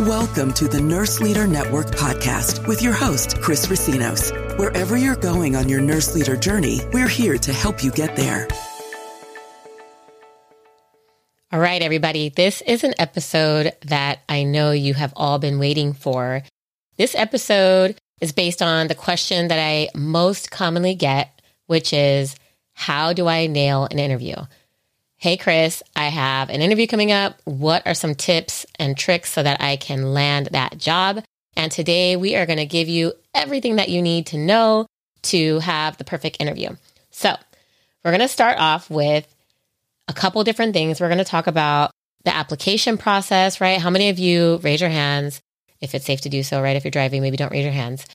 Welcome to the Nurse Leader Network podcast with your host, Chris Racinos. Wherever you're going on your nurse leader journey, we're here to help you get there. All right, everybody. This is an episode that I know you have all been waiting for. This episode is based on the question that I most commonly get, which is how do I nail an interview? Hey, Chris, I have an interview coming up. What are some tips and tricks so that I can land that job? And today we are going to give you everything that you need to know to have the perfect interview. So we're going to start off with a couple different things. We're going to talk about the application process, right? How many of you raise your hands if it's safe to do so, right? If you're driving, maybe don't raise your hands.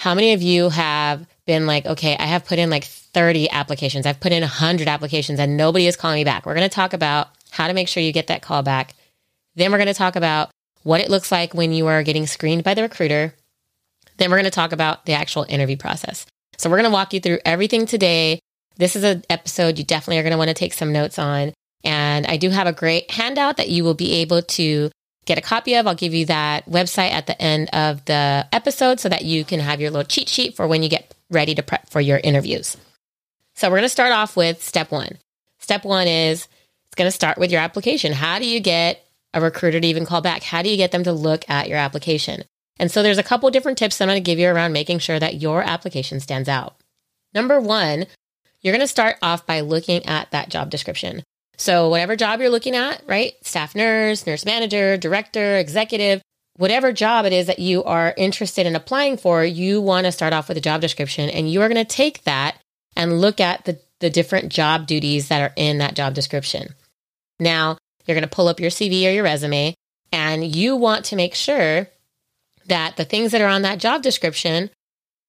How many of you have been like, okay, I have put in like 30 applications. I've put in 100 applications and nobody is calling me back. We're going to talk about how to make sure you get that call back. Then we're going to talk about what it looks like when you are getting screened by the recruiter. Then we're going to talk about the actual interview process. So we're going to walk you through everything today. This is an episode you definitely are going to want to take some notes on. And I do have a great handout that you will be able to get a copy of. I'll give you that website at the end of the episode so that you can have your little cheat sheet for when you get ready to prep for your interviews. So we're going to start off with step one. Step one is it's going to start with your application. How do you get a recruiter to even call back? How do you get them to look at your application? And so there's a couple different tips that I'm going to give you around making sure that your application stands out. Number one, you're going to start off by looking at that job description. So whatever job you're looking at, right? Staff nurse, nurse manager, director, executive, whatever job it is that you are interested in applying for, you want to start off with a job description and you are going to take that and look at the, the different job duties that are in that job description. Now, you're going to pull up your CV or your resume, and you want to make sure that the things that are on that job description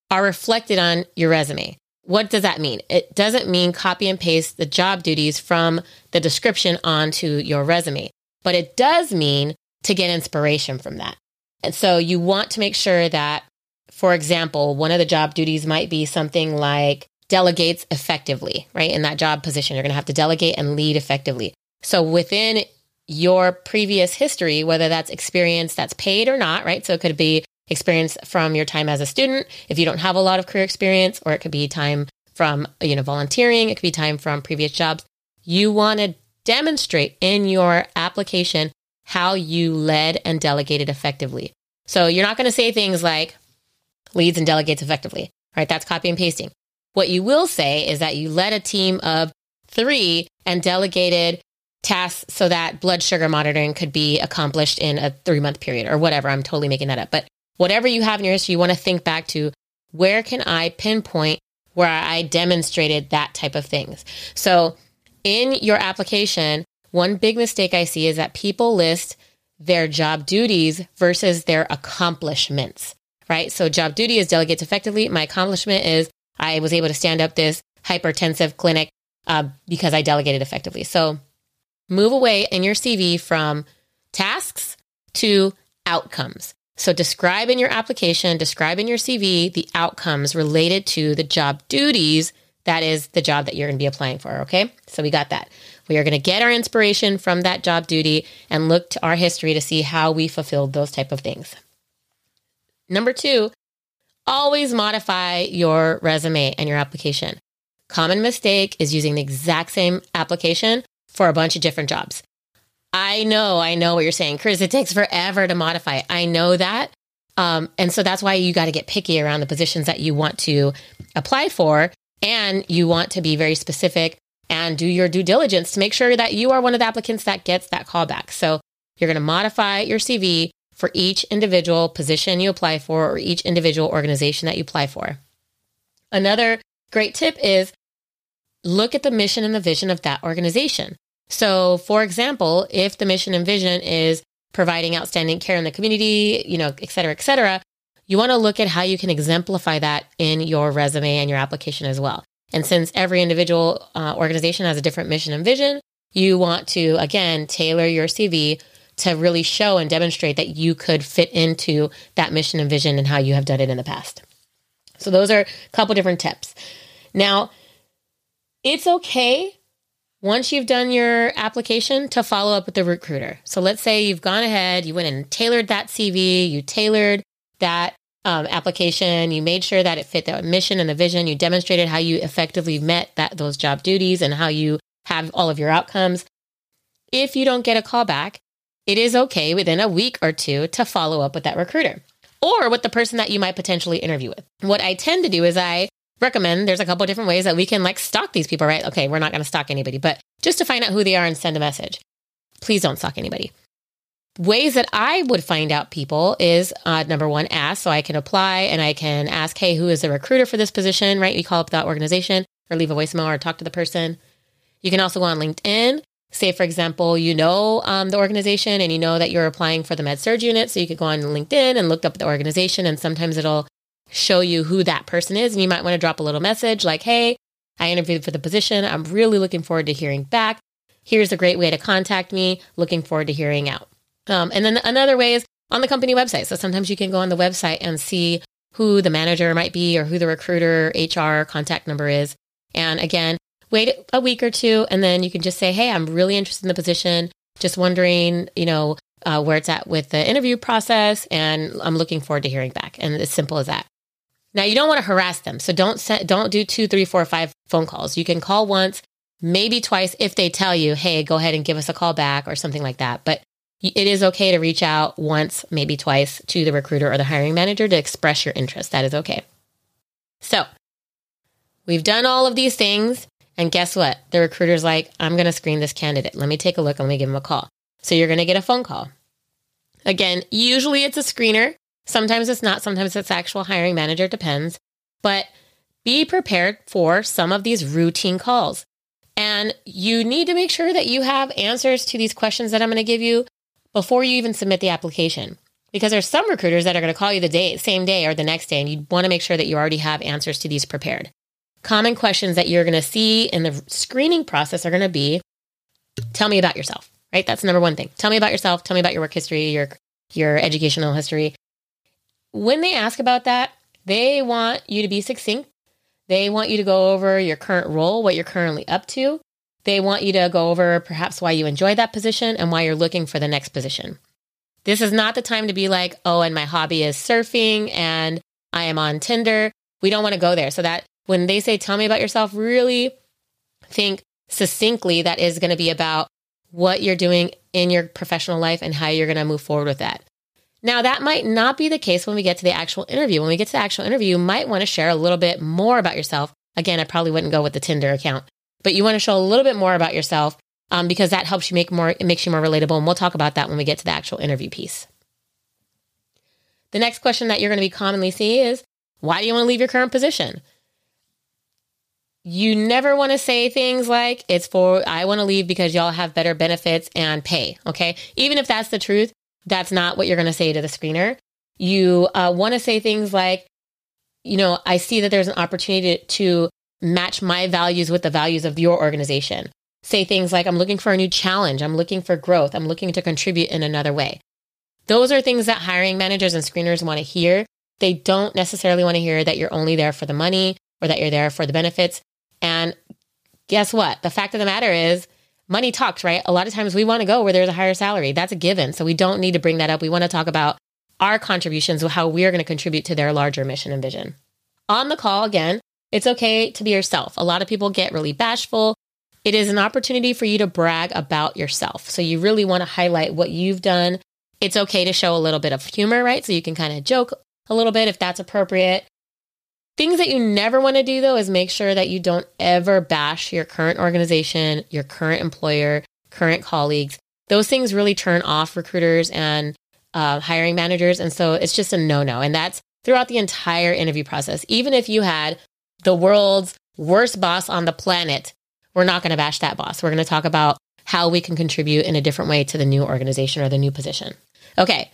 are reflected on your resume. What does that mean? It doesn't mean copy and paste the job duties from the description onto your resume, but it does mean to get inspiration from that. And so you want to make sure that, for example, one of the job duties might be something like delegates effectively, right? In that job position, you're going to have to delegate and lead effectively. So within your previous history, whether that's experience that's paid or not, right? So it could be experience from your time as a student if you don't have a lot of career experience, or it could be time from, you know, volunteering. It could be time from previous jobs. You want to demonstrate in your application how you led and delegated effectively. So you're not going to say things like leads and delegates effectively, right? That's copy and pasting. What you will say is that you led a team of three and delegated tasks so that blood sugar monitoring could be accomplished in a three month period or whatever. I'm totally making that up. But whatever you have in your history, you want to think back to where can I pinpoint where I demonstrated that type of things. So in your application, one big mistake I see is that people list their job duties versus their accomplishments, right? So job duty is delegates effectively. My accomplishment is I was able to stand up this hypertensive clinic uh, because I delegated effectively. So move away in your CV from tasks to outcomes. So describe in your application, describe in your CV the outcomes related to the job duties. That is the job that you're going to be applying for. Okay. So we got that. We are going to get our inspiration from that job duty and look to our history to see how we fulfilled those type of things. Number two, always modify your resume and your application. Common mistake is using the exact same application for a bunch of different jobs. I know, I know what you're saying, Chris. It takes forever to modify. I know that. Um, and so that's why you got to get picky around the positions that you want to apply for. And you want to be very specific and do your due diligence to make sure that you are one of the applicants that gets that callback. So you're going to modify your CV for each individual position you apply for or each individual organization that you apply for. Another great tip is look at the mission and the vision of that organization. So, for example, if the mission and vision is providing outstanding care in the community, you know, et cetera, et cetera, you want to look at how you can exemplify that in your resume and your application as well. And since every individual uh, organization has a different mission and vision, you want to, again, tailor your CV to really show and demonstrate that you could fit into that mission and vision and how you have done it in the past. So those are a couple different tips. Now, it's okay once you've done your application to follow up with the recruiter. So let's say you've gone ahead, you went and tailored that CV, you tailored that um, application, you made sure that it fit the mission and the vision, you demonstrated how you effectively met that those job duties and how you have all of your outcomes. If you don't get a call back, it is okay within a week or two to follow up with that recruiter or with the person that you might potentially interview with. What I tend to do is I recommend there's a couple different ways that we can like stalk these people, right? Okay, we're not going to stalk anybody, but just to find out who they are and send a message. Please don't stalk anybody. Ways that I would find out people is uh, number one, ask. So I can apply and I can ask, hey, who is the recruiter for this position, right? You call up that organization or leave a voicemail or talk to the person. You can also go on LinkedIn. Say, for example, you know um, the organization and you know that you're applying for the med surg unit. So you could go on LinkedIn and look up the organization, and sometimes it'll show you who that person is. And you might want to drop a little message like, hey, I interviewed for the position. I'm really looking forward to hearing back. Here's a great way to contact me. Looking forward to hearing out. Um, and then another way is on the company website. So sometimes you can go on the website and see who the manager might be or who the recruiter, HR contact number is. And again, wait a week or two, and then you can just say, Hey, I'm really interested in the position. Just wondering, you know, uh, where it's at with the interview process, and I'm looking forward to hearing back. And as simple as that. Now, you don't want to harass them, so don't set, don't do two, three, four, five phone calls. You can call once, maybe twice if they tell you, "Hey, go ahead and give us a call back" or something like that. But it is okay to reach out once, maybe twice to the recruiter or the hiring manager to express your interest. That is okay. So, we've done all of these things. And guess what? The recruiter's like, I'm going to screen this candidate. Let me take a look let me give him a call. So you're going to get a phone call. Again, usually it's a screener. Sometimes it's not. Sometimes it's actual hiring manager. Depends. But be prepared for some of these routine calls. And you need to make sure that you have answers to these questions that I'm going to give you before you even submit the application. Because there's some recruiters that are going to call you the day, same day or the next day, and you want to make sure that you already have answers to these prepared. Common questions that you're going to see in the screening process are going to be tell me about yourself, right? That's the number one thing. Tell me about yourself. Tell me about your work history, your, your educational history. When they ask about that, they want you to be succinct. They want you to go over your current role, what you're currently up to. They want you to go over perhaps why you enjoy that position and why you're looking for the next position. This is not the time to be like, oh, and my hobby is surfing and I am on Tinder. We don't want to go there. So that when they say, tell me about yourself, really think succinctly that is going to be about what you're doing in your professional life and how you're going to move forward with that. Now, that might not be the case when we get to the actual interview. When we get to the actual interview, you might want to share a little bit more about yourself. Again, I probably wouldn't go with the Tinder account, but you want to show a little bit more about yourself um, because that helps you make more, it makes you more relatable. And we'll talk about that when we get to the actual interview piece. The next question that you're going to be commonly see is, why do you want to leave your current position? You never want to say things like, it's for, I want to leave because y'all have better benefits and pay. Okay. Even if that's the truth, that's not what you're going to say to the screener. You uh, want to say things like, you know, I see that there's an opportunity to, to match my values with the values of your organization. Say things like, I'm looking for a new challenge. I'm looking for growth. I'm looking to contribute in another way. Those are things that hiring managers and screeners want to hear. They don't necessarily want to hear that you're only there for the money or that you're there for the benefits. And guess what? The fact of the matter is, money talks, right? A lot of times we want to go where there's a higher salary. That's a given. So we don't need to bring that up. We want to talk about our contributions, how we're going to contribute to their larger mission and vision. On the call, again, it's okay to be yourself. A lot of people get really bashful. It is an opportunity for you to brag about yourself. So you really want to highlight what you've done. It's okay to show a little bit of humor, right? So you can kind of joke a little bit if that's appropriate. Things that you never want to do though is make sure that you don't ever bash your current organization, your current employer, current colleagues. Those things really turn off recruiters and uh, hiring managers. And so it's just a no no. And that's throughout the entire interview process. Even if you had the world's worst boss on the planet, we're not going to bash that boss. We're going to talk about how we can contribute in a different way to the new organization or the new position. Okay.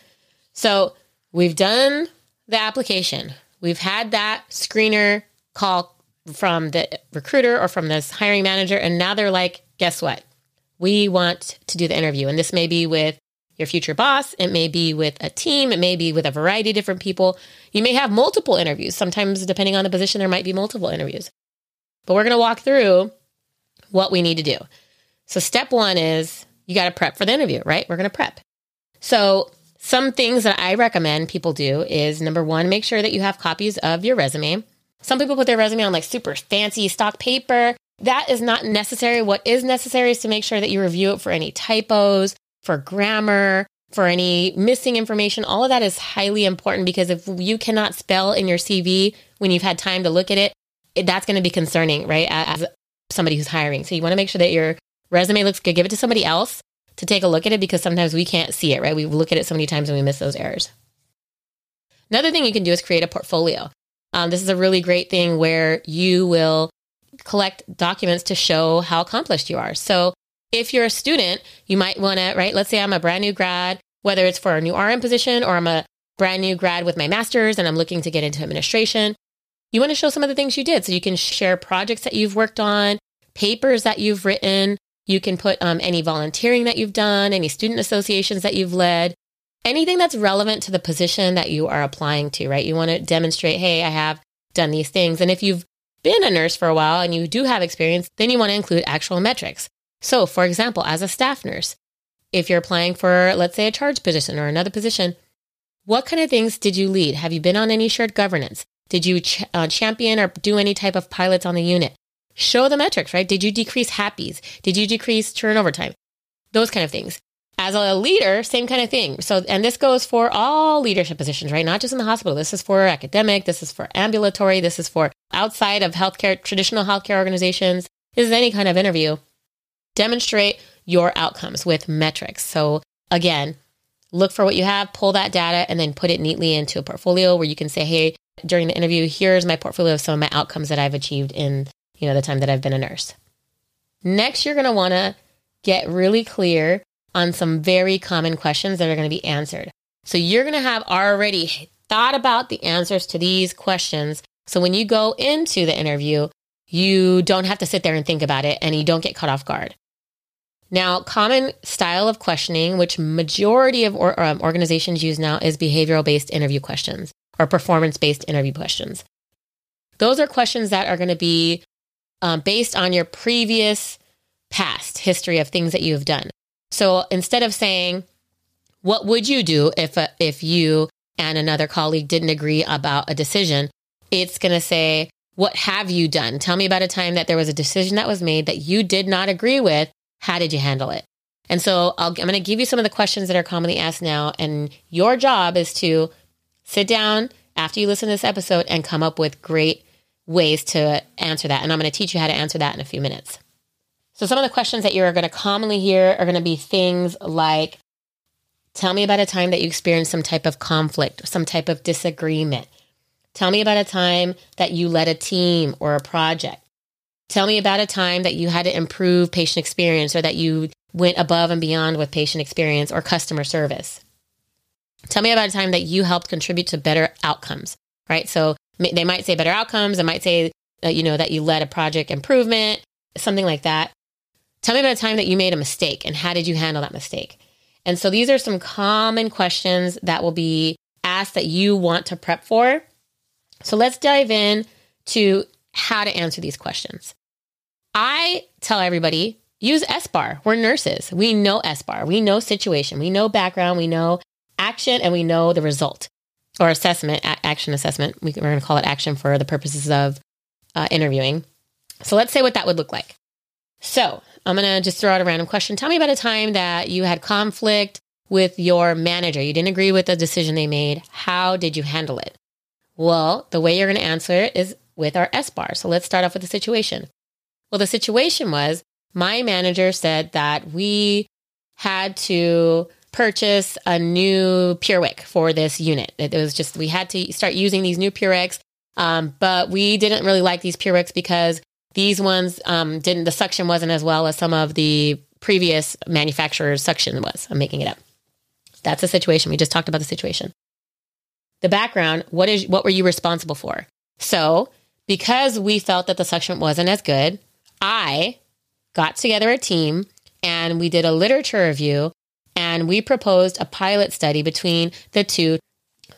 So we've done the application. We've had that screener call from the recruiter or from this hiring manager, and now they're like, guess what? We want to do the interview. And this may be with your future boss, it may be with a team, it may be with a variety of different people. You may have multiple interviews. Sometimes, depending on the position, there might be multiple interviews. But we're going to walk through what we need to do. So step one is you got to prep for the interview, right? We're going to prep. So some things that I recommend people do is number one, make sure that you have copies of your resume. Some people put their resume on like super fancy stock paper. That is not necessary. What is necessary is to make sure that you review it for any typos, for grammar, for any missing information. All of that is highly important because if you cannot spell in your CV when you've had time to look at it, that's going to be concerning, right? As somebody who's hiring. So you want to make sure that your resume looks good. Give it to somebody else to take a look at it because sometimes we can't see it, right? We look at it so many times and we miss those errors. Another thing you can do is create a portfolio. Um, this is a really great thing where you will collect documents to show how accomplished you are. So if you're a student, you might want to, right? Let's say I'm a brand new grad, whether it's for a new RN position or I'm a brand new grad with my master's and I'm looking to get into administration. You want to show some of the things you did. So you can share projects that you've worked on, papers that you've written. You can put um, any volunteering that you've done, any student associations that you've led, anything that's relevant to the position that you are applying to, right? You want to demonstrate, hey, I have done these things. And if you've been a nurse for a while and you do have experience, then you want to include actual metrics. So, for example, as a staff nurse, if you're applying for, let's say, a charge position or another position, what kind of things did you lead? Have you been on any shared governance? Did you ch- uh, champion or do any type of pilots on the unit? Show the metrics, right? Did you decrease HAPIs? Did you decrease turnover time? Those kind of things. As a leader, same kind of thing. So, and this goes for all leadership positions, right? Not just in the hospital. This is for academic. This is for ambulatory. This is for outside of healthcare, traditional healthcare organizations. This is any kind of interview. Demonstrate your outcomes with metrics. So again, look for what you have, pull that data, and then put it neatly into a portfolio where you can say, hey, during the interview, here's my portfolio of some of my outcomes that I've achieved in, you know, the time that I've been a nurse. Next, you're going to want to get really clear on some very common questions that are going to be answered. So you're going to have already thought about the answers to these questions. So when you go into the interview, you don't have to sit there and think about it and you don't get caught off guard. Now, common style of questioning, which majority of or, um, organizations use now, is behavioral based interview questions or performance based interview questions. Those are questions that are going to be um, based on your previous past history of things that you have done. So instead of saying, "What would you do if uh, if you and another colleague didn't agree about a decision?" It's going to say, "What have you done? Tell me about a time that there was a decision that was made that you did not agree with. How did you handle it?" And so i am going to give you some of the questions that are commonly asked now, and your job is to sit down after you listen to this episode and come up with great ways to answer that. And I'm going to teach you how to answer that in a few minutes. So, some of the questions that you're going to commonly hear are going to be things like Tell me about a time that you experienced some type of conflict, some type of disagreement. Tell me about a time that you led a team or a project. Tell me about a time that you had to improve patient experience or that you went above and beyond with patient experience or customer service. Tell me about a time that you helped contribute to better outcomes, right? So they might say better outcomes. They might say, uh, you know, that you led a project improvement, something like that. Tell me about a time that you made a mistake and how did you handle that mistake? And so these are some common questions that will be asked that you want to prep for. So let's dive in to how to answer these questions. I tell everybody use SBAR. We're nurses. We know SBAR. We know situation. We know background. We know action and we know the result or assessment, action assessment. We, are going to call it action for the purposes of uh, interviewing. So let's say what that would look like. So I'm going to just throw out a random question. Tell me about a time that you had conflict with your manager. You didn't agree with the decision they made. How did you handle it? Well, the way you're going to answer it is with our SBAR. So let's start off with the situation. Well, the situation was my manager said that we had to purchase a new PureWick for this unit. It was just, we had to start using these new PureWicks, um, but we didn't really like these PureWicks because these ones um, didn't, the suction wasn't as well as some of the previous manufacturer's suction was. I'm making it up. That's the situation. We just talked about the situation. The background, what is what were you responsible for? So, because we felt that the suction wasn't as good, I got together a team and we did a literature review and we proposed a pilot study between the two.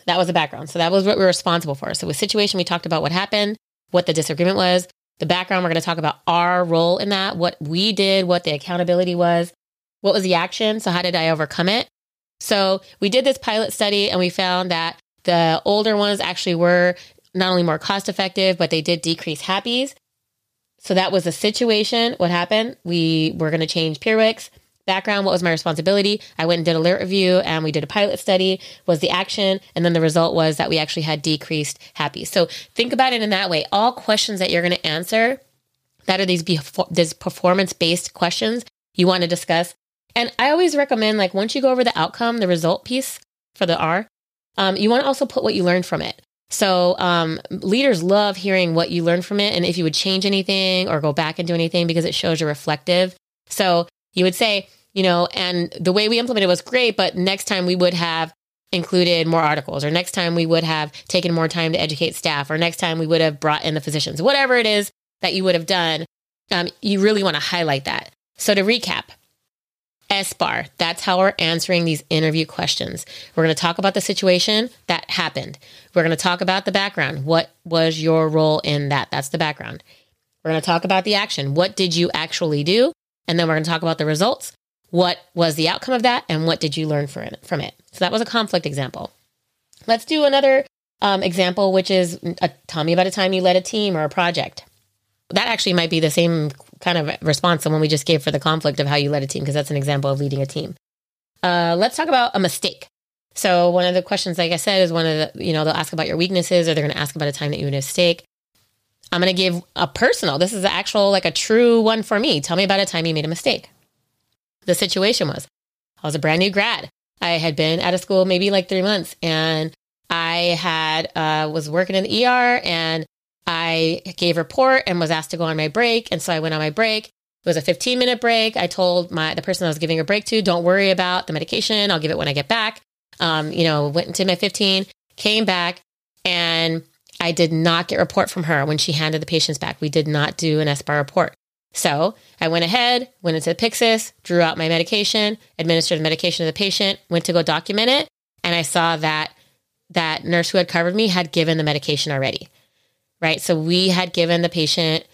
That was the background. So that was what we were responsible for. So with situation, we talked about what happened, what the disagreement was. The background, we're going to talk about our role in that, what we did, what the accountability was, what was the action. So, how did I overcome it? So, we did this pilot study and we found that the older ones actually were not only more cost effective, but they did decrease HAPIs. So, that was a situation. What happened? We were going to change PureWicks background what was my responsibility? I went and did a lit review and we did a pilot study was the action and then the result was that we actually had decreased HAPI. So think about it in that way. All questions that you're going to answer that are these, these performance based questions you want to discuss. And i always recommend like once you go over the outcome the result piece for the r um, you want to also put what you learned from it. So um, leaders love hearing what you learned from it and if you would change anything or go back and do anything because it shows you're reflective. So you would say you know, and the way we implemented was great, but next time we would have included more articles, or next time we would have taken more time to educate staff, or next time we would have brought in the physicians, whatever it is that you would have done, um, you really want to highlight that. So to recap, SBAR, that's how we're answering these interview questions. We're going to talk about the situation that happened. We're going to talk about the background. What was your role in that? That's the background. We're going to talk about the action. What did you actually do? And then we're going to talk about the results what was the outcome of that and what did you learn from it. So that was a conflict example. Let's do another um, example, which is a, tell me about a time you led a team or a project. That actually might be the same kind of response the one we just gave for the conflict of how you led a team, because that's an example of leading a team. Uh, let's talk about a mistake. So one of the questions, like I said, is one of the, you know, they'll ask about your weaknesses or they're going to ask about a time that you made a mistake. I'm going to give a personal, this is actual, like a true one for me. Tell me about a time you made a mistake the situation was. I was a brand new grad. I had been out of school maybe like three months and I had, uh, was working in the ER and I gave report and was asked to go on my break. And so I went on my break. It was a 15 minute break. I told my, the person I was giving a break to, don't worry about the medication. I'll give it when I get back. Um, you know, went into my 15, came back and I did not get report from her when she handed the patients back. We did not do an SBAR report. So I went ahead, went into Pyxis, drew out my medication, administered the medication to the patient, went to go document it, and I saw that that nurse who had covered me had given the medication already. Right? So we had given the patient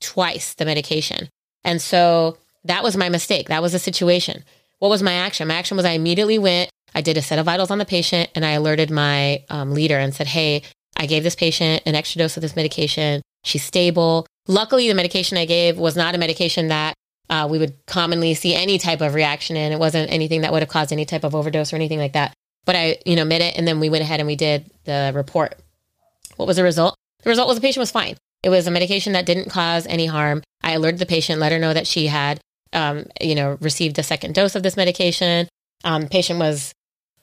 twice the medication. And so that was my mistake. That was the situation. What was my action? My action was I immediately went, I did a set of vitals on the patient, and I alerted my um, leader and said, Hey, I gave this patient an extra dose of this medication. She's stable. Luckily, the medication I gave was not a medication that uh, we would commonly see any type of reaction in. It wasn't anything that would have caused any type of overdose or anything like that. But I, you know, made it, and then we went ahead and we did the report. What was the result? The result was the patient was fine. It was a medication that didn't cause any harm. I alerted the patient, let her know that she had, um, you know, received a second dose of this medication. Um, patient was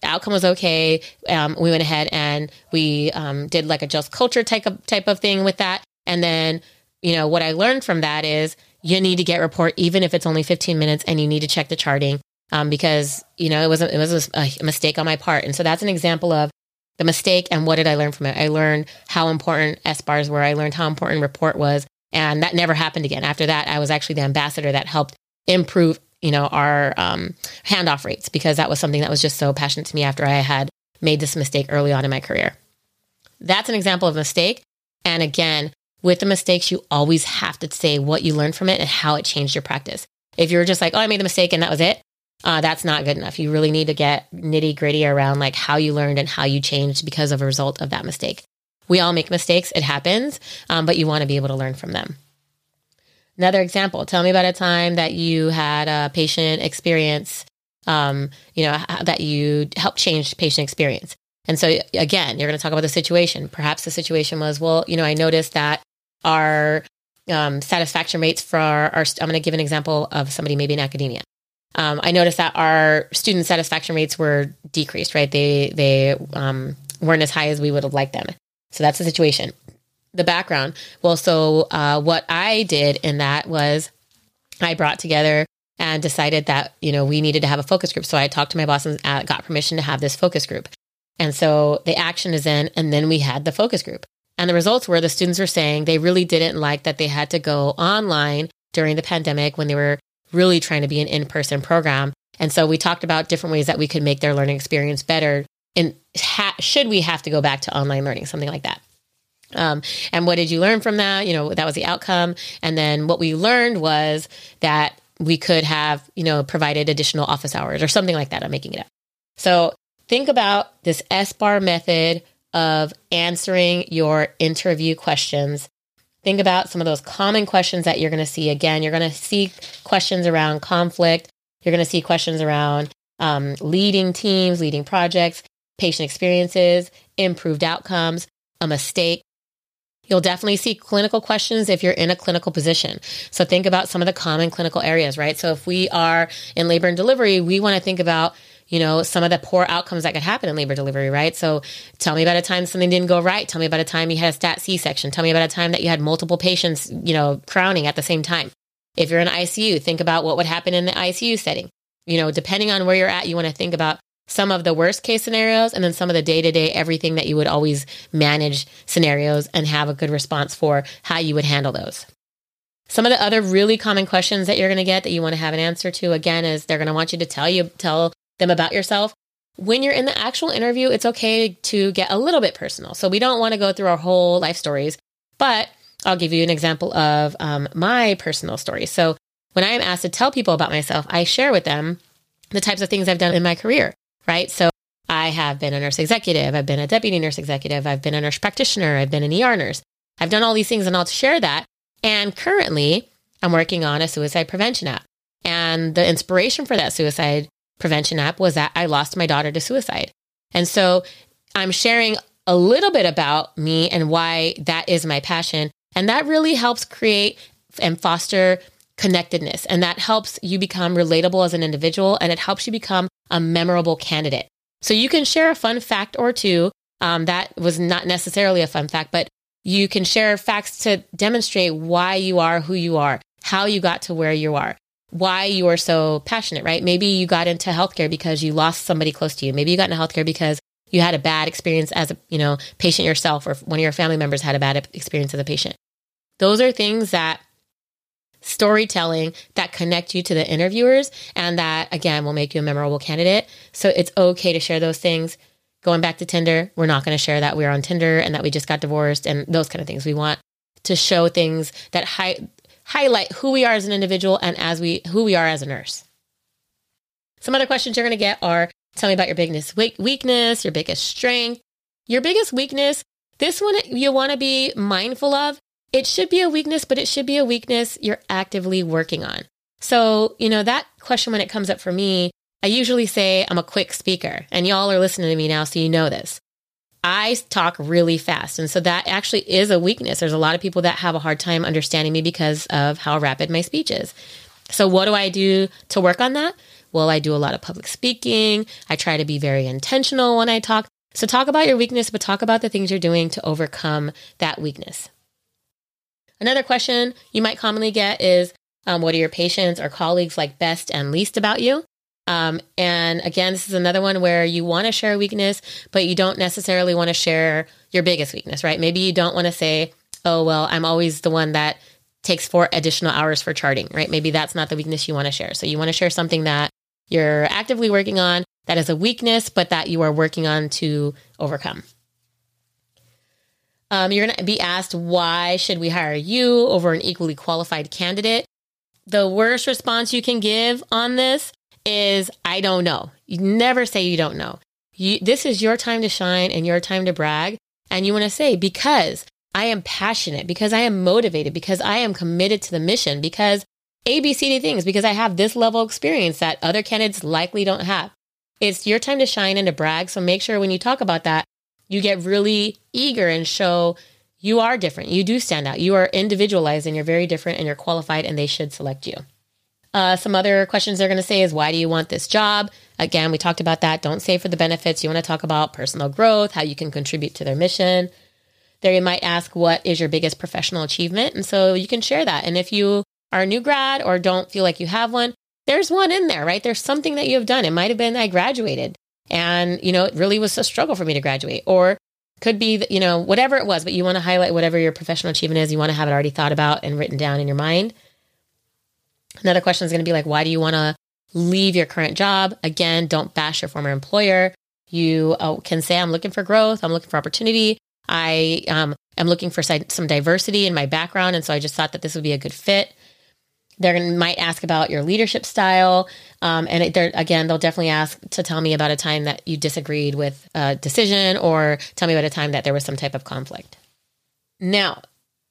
outcome was okay. Um, we went ahead and we um, did like a just culture type of type of thing with that, and then you know, what I learned from that is you need to get report even if it's only 15 minutes and you need to check the charting um, because, you know, it was, a, it was a mistake on my part. And so that's an example of the mistake and what did I learn from it? I learned how important SBARs were. I learned how important report was. And that never happened again. After that, I was actually the ambassador that helped improve, you know, our um, handoff rates because that was something that was just so passionate to me after I had made this mistake early on in my career. That's an example of mistake. And again, with the mistakes, you always have to say what you learned from it and how it changed your practice. If you're just like, oh, I made the mistake and that was it, uh, that's not good enough. You really need to get nitty gritty around like how you learned and how you changed because of a result of that mistake. We all make mistakes, it happens, um, but you want to be able to learn from them. Another example, tell me about a time that you had a patient experience, um, you know, that you helped change patient experience. And so again, you're going to talk about the situation. Perhaps the situation was, well, you know, I noticed that our um, satisfaction rates for our, our I'm going to give an example of somebody maybe in academia. Um, I noticed that our student satisfaction rates were decreased, right? They they um, weren't as high as we would have liked them. So that's the situation. The background. Well, so uh, what I did in that was I brought together and decided that you know we needed to have a focus group. So I talked to my boss and uh, got permission to have this focus group. And so the action is in, and then we had the focus group. And the results were the students were saying they really didn't like that they had to go online during the pandemic when they were really trying to be an in person program. And so we talked about different ways that we could make their learning experience better. And ha- should we have to go back to online learning, something like that. Um, and what did you learn from that? You know, that was the outcome. And then what we learned was that we could have, you know, provided additional office hours or something like that. I'm making it up. So think about this SBAR method of answering your interview questions. Think about some of those common questions that you're going to see. Again, you're going to see questions around conflict. You're going to see questions around um, leading teams, leading projects, patient experiences, improved outcomes, a mistake. You'll definitely see clinical questions if you're in a clinical position. So think about some of the common clinical areas, right? So if we are in labor and delivery, we want to think about you know, some of the poor outcomes that could happen in labor delivery, right? So tell me about a time something didn't go right. Tell me about a time you had a stat C section. Tell me about a time that you had multiple patients, you know, crowning at the same time. If you're in ICU, think about what would happen in the ICU setting. You know, depending on where you're at, you want to think about some of the worst case scenarios and then some of the day to day everything that you would always manage scenarios and have a good response for how you would handle those. Some of the other really common questions that you're going to get that you want to have an answer to again is they're going to want you to tell you tell them about yourself. When you're in the actual interview, it's okay to get a little bit personal. So we don't want to go through our whole life stories, but I'll give you an example of um, my personal story. So when I am asked to tell people about myself, I share with them the types of things I've done in my career, right? So I have been a nurse executive, I've been a deputy nurse executive, I've been a nurse practitioner, I've been an ER nurse. I've done all these things and I'll share that. And currently, I'm working on a suicide prevention app. And the inspiration for that suicide prevention app was that I lost my daughter to suicide. And so I'm sharing a little bit about me and why that is my passion. And that really helps create and foster connectedness. And that helps you become relatable as an individual and it helps you become a memorable candidate. So you can share a fun fact or two. Um, that was not necessarily a fun fact, but you can share facts to demonstrate why you are who you are, how you got to where you are why you are so passionate, right? Maybe you got into healthcare because you lost somebody close to you. Maybe you got into healthcare because you had a bad experience as a, you know, patient yourself or one of your family members had a bad experience as a patient. Those are things that storytelling that connect you to the interviewers and that again will make you a memorable candidate. So it's okay to share those things. Going back to Tinder, we're not going to share that we're on Tinder and that we just got divorced and those kind of things. We want to show things that high highlight who we are as an individual and as we who we are as a nurse. Some other questions you're going to get are tell me about your biggest weakness, your biggest strength, your biggest weakness. This one you want to be mindful of. It should be a weakness, but it should be a weakness you're actively working on. So, you know, that question when it comes up for me, I usually say I'm a quick speaker, and y'all are listening to me now, so you know this. I talk really fast. And so that actually is a weakness. There's a lot of people that have a hard time understanding me because of how rapid my speech is. So, what do I do to work on that? Well, I do a lot of public speaking. I try to be very intentional when I talk. So, talk about your weakness, but talk about the things you're doing to overcome that weakness. Another question you might commonly get is um, What are your patients or colleagues like best and least about you? Um, and again, this is another one where you want to share a weakness, but you don't necessarily want to share your biggest weakness, right? Maybe you don't want to say, oh, well, I'm always the one that takes four additional hours for charting, right? Maybe that's not the weakness you want to share. So you want to share something that you're actively working on that is a weakness, but that you are working on to overcome. Um, you're going to be asked, why should we hire you over an equally qualified candidate? The worst response you can give on this is I don't know. You never say you don't know. You, this is your time to shine and your time to brag. And you want to say, because I am passionate, because I am motivated, because I am committed to the mission, because ABCD things, because I have this level of experience that other candidates likely don't have. It's your time to shine and to brag. So make sure when you talk about that, you get really eager and show you are different. You do stand out. You are individualized and you're very different and you're qualified and they should select you. Uh, some other questions they're going to say is, why do you want this job? Again, we talked about that. Don't say for the benefits. You want to talk about personal growth, how you can contribute to their mission. There, you might ask, what is your biggest professional achievement? And so you can share that. And if you are a new grad or don't feel like you have one, there's one in there, right? There's something that you have done. It might have been I graduated and, you know, it really was a struggle for me to graduate or could be, you know, whatever it was, but you want to highlight whatever your professional achievement is. You want to have it already thought about and written down in your mind. Another question is going to be like, why do you want to leave your current job? Again, don't bash your former employer. You uh, can say, I'm looking for growth. I'm looking for opportunity. I um, am looking for some diversity in my background. And so I just thought that this would be a good fit. To might ask about your leadership style, um, and it, again, they'll definitely ask to tell me about a time that you disagreed with a decision, or tell me about a time that there was some type of conflict. Now,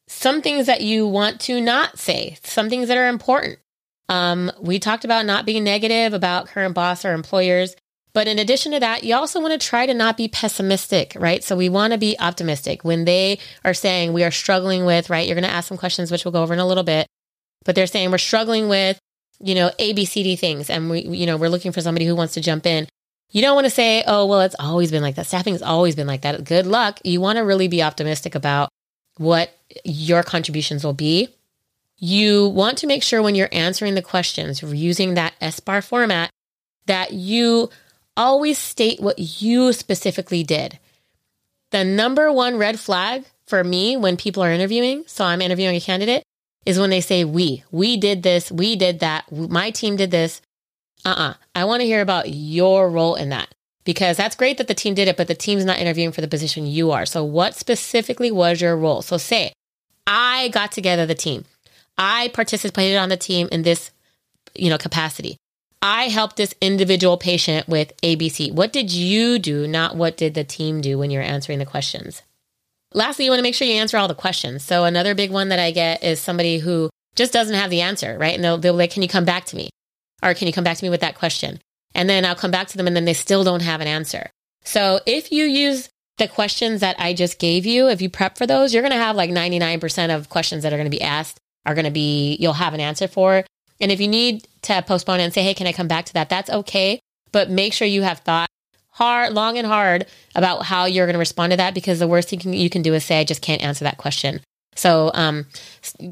some things that you want to not say, some things that are important. Um, we talked about not being negative about current boss or employers. But in addition to that, you also want to try to not be pessimistic, right? So we want to be optimistic when they are saying we are struggling with, right? You're going to ask some questions, which we'll go over in a little bit, but they're saying we're struggling with, you know, A, B, C, D things. And we, you know, we're looking for somebody who wants to jump in. You don't want to say, oh, well, it's always been like that. Staffing has always been like that. Good luck. You want to really be optimistic about what your contributions will be. You want to make sure when you're answering the questions using that SBAR format that you always state what you specifically did. The number one red flag for me when people are interviewing, so I'm interviewing a candidate, is when they say we. We did this, we did that, my team did this. Uh uh-uh. uh I want to hear about your role in that because that's great that the team did it, but the team's not interviewing for the position you are. So, what specifically was your role? So, say, I got together the team, I participated on the team in this you know capacity I helped this individual patient with ABC. What did you do, not what did the team do when you're answering the questions? Lastly, you want to make sure you answer all the questions. So, another big one that I get is somebody who just doesn't have the answer, right? And they'll, they'll like, Can you come back to me? Or can you come back to me with that question? And then I'll come back to them and then they still don't have an answer. So, if you use the questions that I just gave you, if you prep for those, you're going to have like 99% of questions that are going to be asked are going to be, you'll have an answer for. And if you need to postpone it and say, hey, can I come back to that? That's okay. But make sure you have thought hard, long and hard about how you're going to respond to that because the worst thing you can do is say, I just can't answer that question. So um,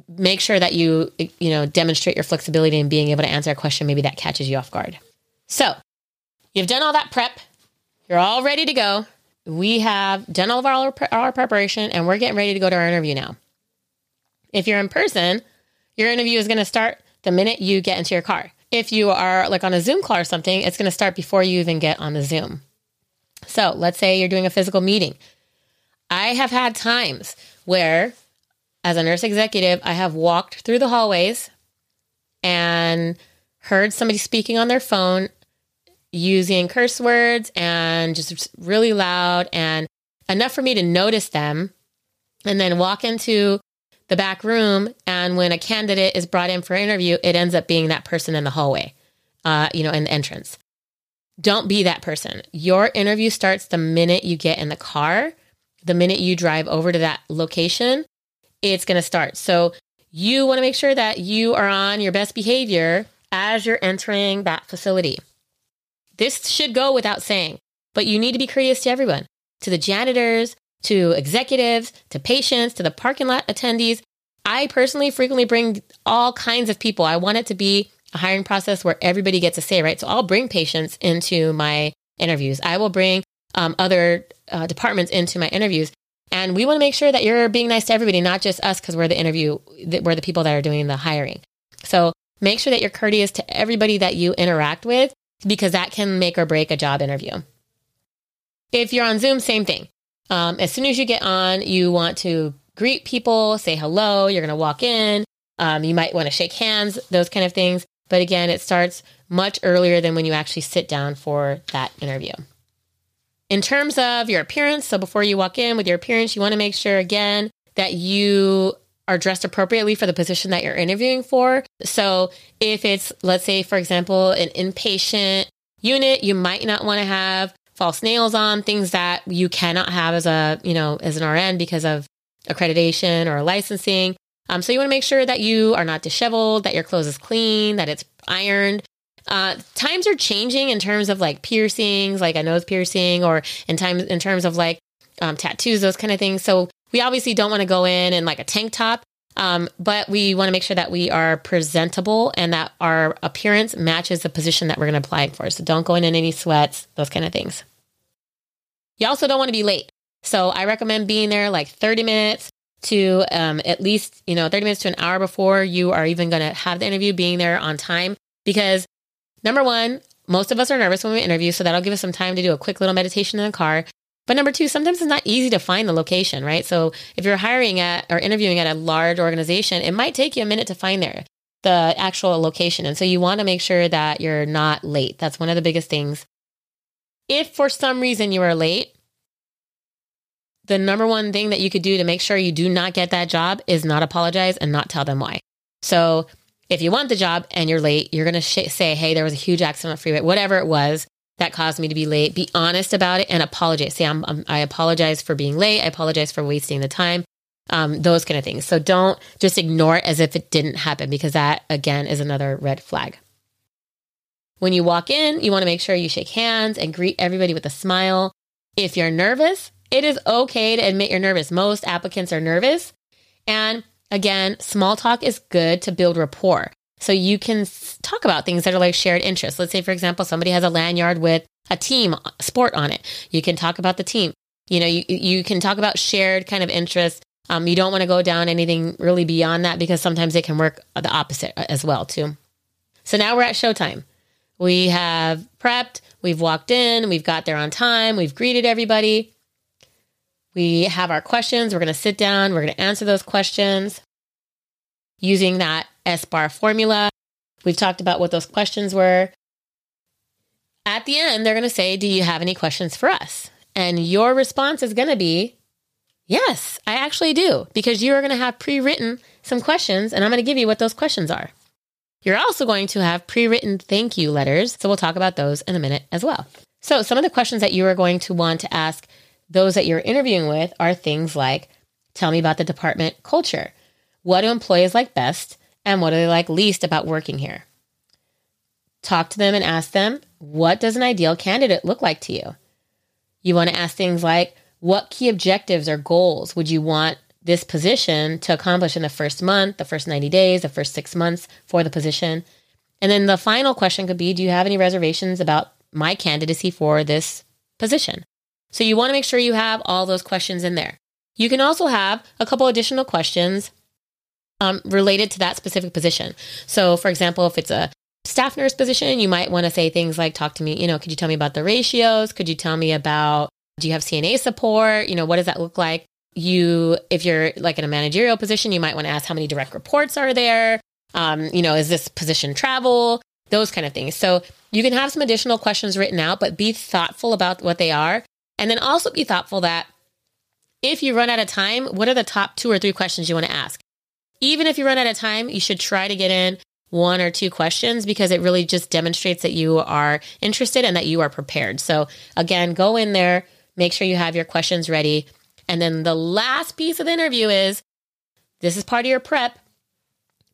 make sure that you, you know, demonstrate your flexibility in being able to answer a question maybe that catches you off guard. So you've done all that prep. You're all ready to go. We have done all of our, our preparation and we're getting ready to go to our interview now. If you're in person, your interview is going to start the minute you get into your car. If you are like on a Zoom call or something, it's going to start before you even get on the Zoom. So let's say you're doing a physical meeting. I have had times where, as a nurse executive, I have walked through the hallways and heard somebody speaking on their phone using curse words and just really loud and enough for me to notice them and then walk into the back room. And when a candidate is brought in for interview, it ends up being that person in the hallway, uh, you know, in the entrance. Don't be that person. Your interview starts the minute you get in the car, the minute you drive over to that location, it's going to start. So you want to make sure that you are on your best behavior as you're entering that facility. This should go without saying, but you need to be courteous to everyone, to the janitors, to executives, to patients, to the parking lot attendees. I personally frequently bring all kinds of people. I want it to be a hiring process where everybody gets a say, right? So I'll bring patients into my interviews. I will bring um, other uh, departments into my interviews. And we want to make sure that you're being nice to everybody, not just us, because we're the interview, we're the people that are doing the hiring. So make sure that you're courteous to everybody that you interact with, because that can make or break a job interview. If you're on Zoom, same thing. Um, as soon as you get on, you want to greet people, say hello. You're going to walk in. Um, you might want to shake hands, those kind of things. But again, it starts much earlier than when you actually sit down for that interview. In terms of your appearance, so before you walk in with your appearance, you want to make sure again that you are dressed appropriately for the position that you're interviewing for. So if it's, let's say, for example, an inpatient unit, you might not want to have false nails on, things that you cannot have as a, you know, as an RN because of accreditation or licensing. Um, so you want to make sure that you are not disheveled, that your clothes is clean, that it's ironed. Uh, times are changing in terms of like piercings, like a nose piercing, or in times in terms of like um, tattoos, those kind of things. So we obviously don't want to go in in like a tank top, um, but we want to make sure that we are presentable and that our appearance matches the position that we're going to apply for. So don't go in in any sweats, those kind of things. You also don't want to be late. So I recommend being there like 30 minutes to um, at least, you know, 30 minutes to an hour before you are even going to have the interview, being there on time. Because number one, most of us are nervous when we interview. So that'll give us some time to do a quick little meditation in the car. But number two, sometimes it's not easy to find the location, right? So if you're hiring at or interviewing at a large organization, it might take you a minute to find there the actual location. And so you want to make sure that you're not late. That's one of the biggest things. If for some reason you are late, the number one thing that you could do to make sure you do not get that job is not apologize and not tell them why. So if you want the job and you're late, you're going to sh- say, Hey, there was a huge accident on the freeway, whatever it was that caused me to be late. Be honest about it and apologize. Say, I'm, I'm, i apologize for being late. I apologize for wasting the time. Um, those kind of things. So don't just ignore it as if it didn't happen because that, again, is another red flag. When you walk in, you want to make sure you shake hands and greet everybody with a smile. If you're nervous, it is okay to admit you're nervous. Most applicants are nervous. And again, small talk is good to build rapport. So you can talk about things that are like shared interests. Let's say, for example, somebody has a lanyard with a team sport on it. You can talk about the team. You know, you, you can talk about shared kind of interests. Um, you don't want to go down anything really beyond that because sometimes it can work the opposite uh, as well, too. So now we're at showtime. We have prepped, we've walked in, we've got there on time, we've greeted everybody. We have our questions. We're going to sit down, we're going to answer those questions using that SBAR formula. We've talked about what those questions were. At the end, they're going to say, Do you have any questions for us? And your response is going to be, Yes, I actually do, because you are going to have pre written some questions, and I'm going to give you what those questions are. You're also going to have pre written thank you letters. So we'll talk about those in a minute as well. So, some of the questions that you are going to want to ask those that you're interviewing with are things like Tell me about the department culture. What do employees like best? And what do they like least about working here? Talk to them and ask them, what does an ideal candidate look like to you? You want to ask things like, what key objectives or goals would you want this position to accomplish in the first month, the first 90 days, the first six months for the position? And then the final question could be, do you have any reservations about my candidacy for this position? So you want to make sure you have all those questions in there. You can also have a couple additional questions um, related to that specific position. So, for example, if it's a staff nurse position, you might want to say things like, talk to me, you know, could you tell me about the ratios? Could you tell me about, do you have CNA support? You know, what does that look like? You, if you're like in a managerial position, you might want to ask how many direct reports are there? Um, you know, is this position travel? Those kind of things. So you can have some additional questions written out, but be thoughtful about what they are. And then also be thoughtful that if you run out of time, what are the top two or three questions you want to ask? Even if you run out of time, you should try to get in one or two questions because it really just demonstrates that you are interested and that you are prepared. So, again, go in there, make sure you have your questions ready. And then the last piece of the interview is this is part of your prep.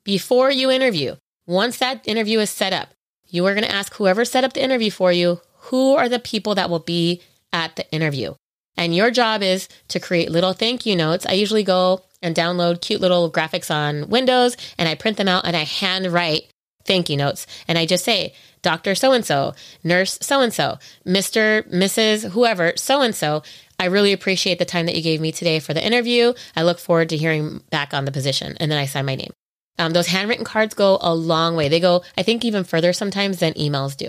Before you interview, once that interview is set up, you are going to ask whoever set up the interview for you who are the people that will be at the interview. And your job is to create little thank you notes. I usually go and download cute little graphics on Windows and I print them out and I handwrite thank you notes. And I just say, Dr. So and so, nurse so and so, Mr., Mrs., whoever, so and so. I really appreciate the time that you gave me today for the interview. I look forward to hearing back on the position. And then I sign my name. Um, those handwritten cards go a long way. They go, I think, even further sometimes than emails do.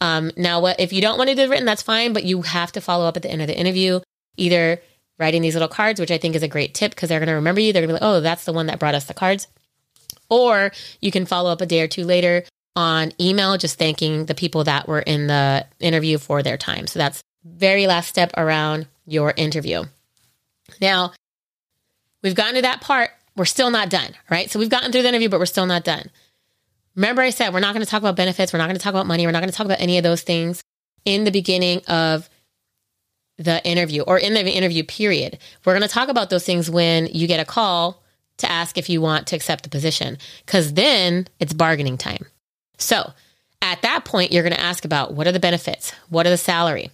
Um, now, what if you don't want to do written, that's fine, but you have to follow up at the end of the interview. Either writing these little cards, which I think is a great tip because they're going to remember you. They're going to be like, oh, that's the one that brought us the cards. Or you can follow up a day or two later on email, just thanking the people that were in the interview for their time. So that's very last step around your interview. Now, we've gotten to that part. We're still not done, right? So we've gotten through the interview, but we're still not done. Remember, I said we're not going to talk about benefits. We're not going to talk about money. We're not going to talk about any of those things in the beginning of the interview or in the interview period. We're going to talk about those things when you get a call to ask if you want to accept the position, because then it's bargaining time. So at that point, you're going to ask about what are the benefits? What are the salary?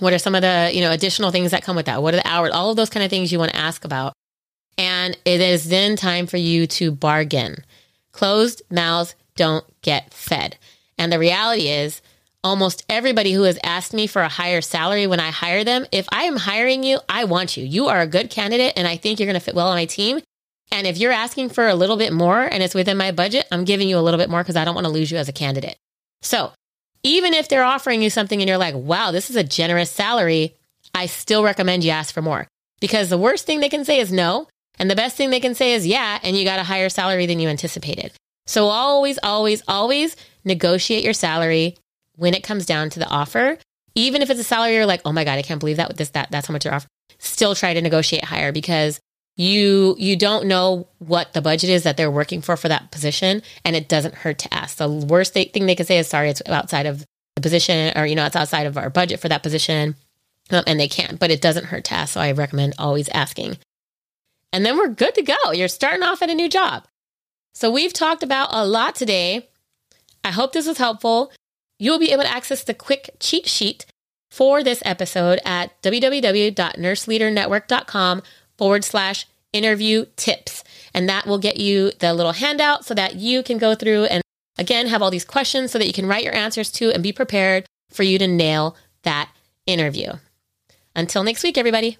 What are some of the, you know, additional things that come with that? What are the hours? All of those kind of things you want to ask about. And it is then time for you to bargain. Closed mouths don't get fed. And the reality is almost everybody who has asked me for a higher salary when I hire them, if I am hiring you, I want you. You are a good candidate and I think you're going to fit well on my team. And if you're asking for a little bit more and it's within my budget, I'm giving you a little bit more because I don't want to lose you as a candidate. So even if they're offering you something and you're like, wow, this is a generous salary, I still recommend you ask for more because the worst thing they can say is no. And the best thing they can say is yeah, and you got a higher salary than you anticipated. So always, always, always negotiate your salary when it comes down to the offer. Even if it's a salary you're like, oh my God, I can't believe that with this, that, that's how much you're offering. Still try to negotiate higher because you you don't know what the budget is that they're working for for that position and it doesn't hurt to ask the worst thing they can say is sorry it's outside of the position or you know it's outside of our budget for that position um, and they can't but it doesn't hurt to ask so i recommend always asking and then we're good to go you're starting off at a new job so we've talked about a lot today i hope this was helpful you'll be able to access the quick cheat sheet for this episode at www.nurseleadernetwork.com forward slash interview tips. And that will get you the little handout so that you can go through and again have all these questions so that you can write your answers to and be prepared for you to nail that interview. Until next week, everybody.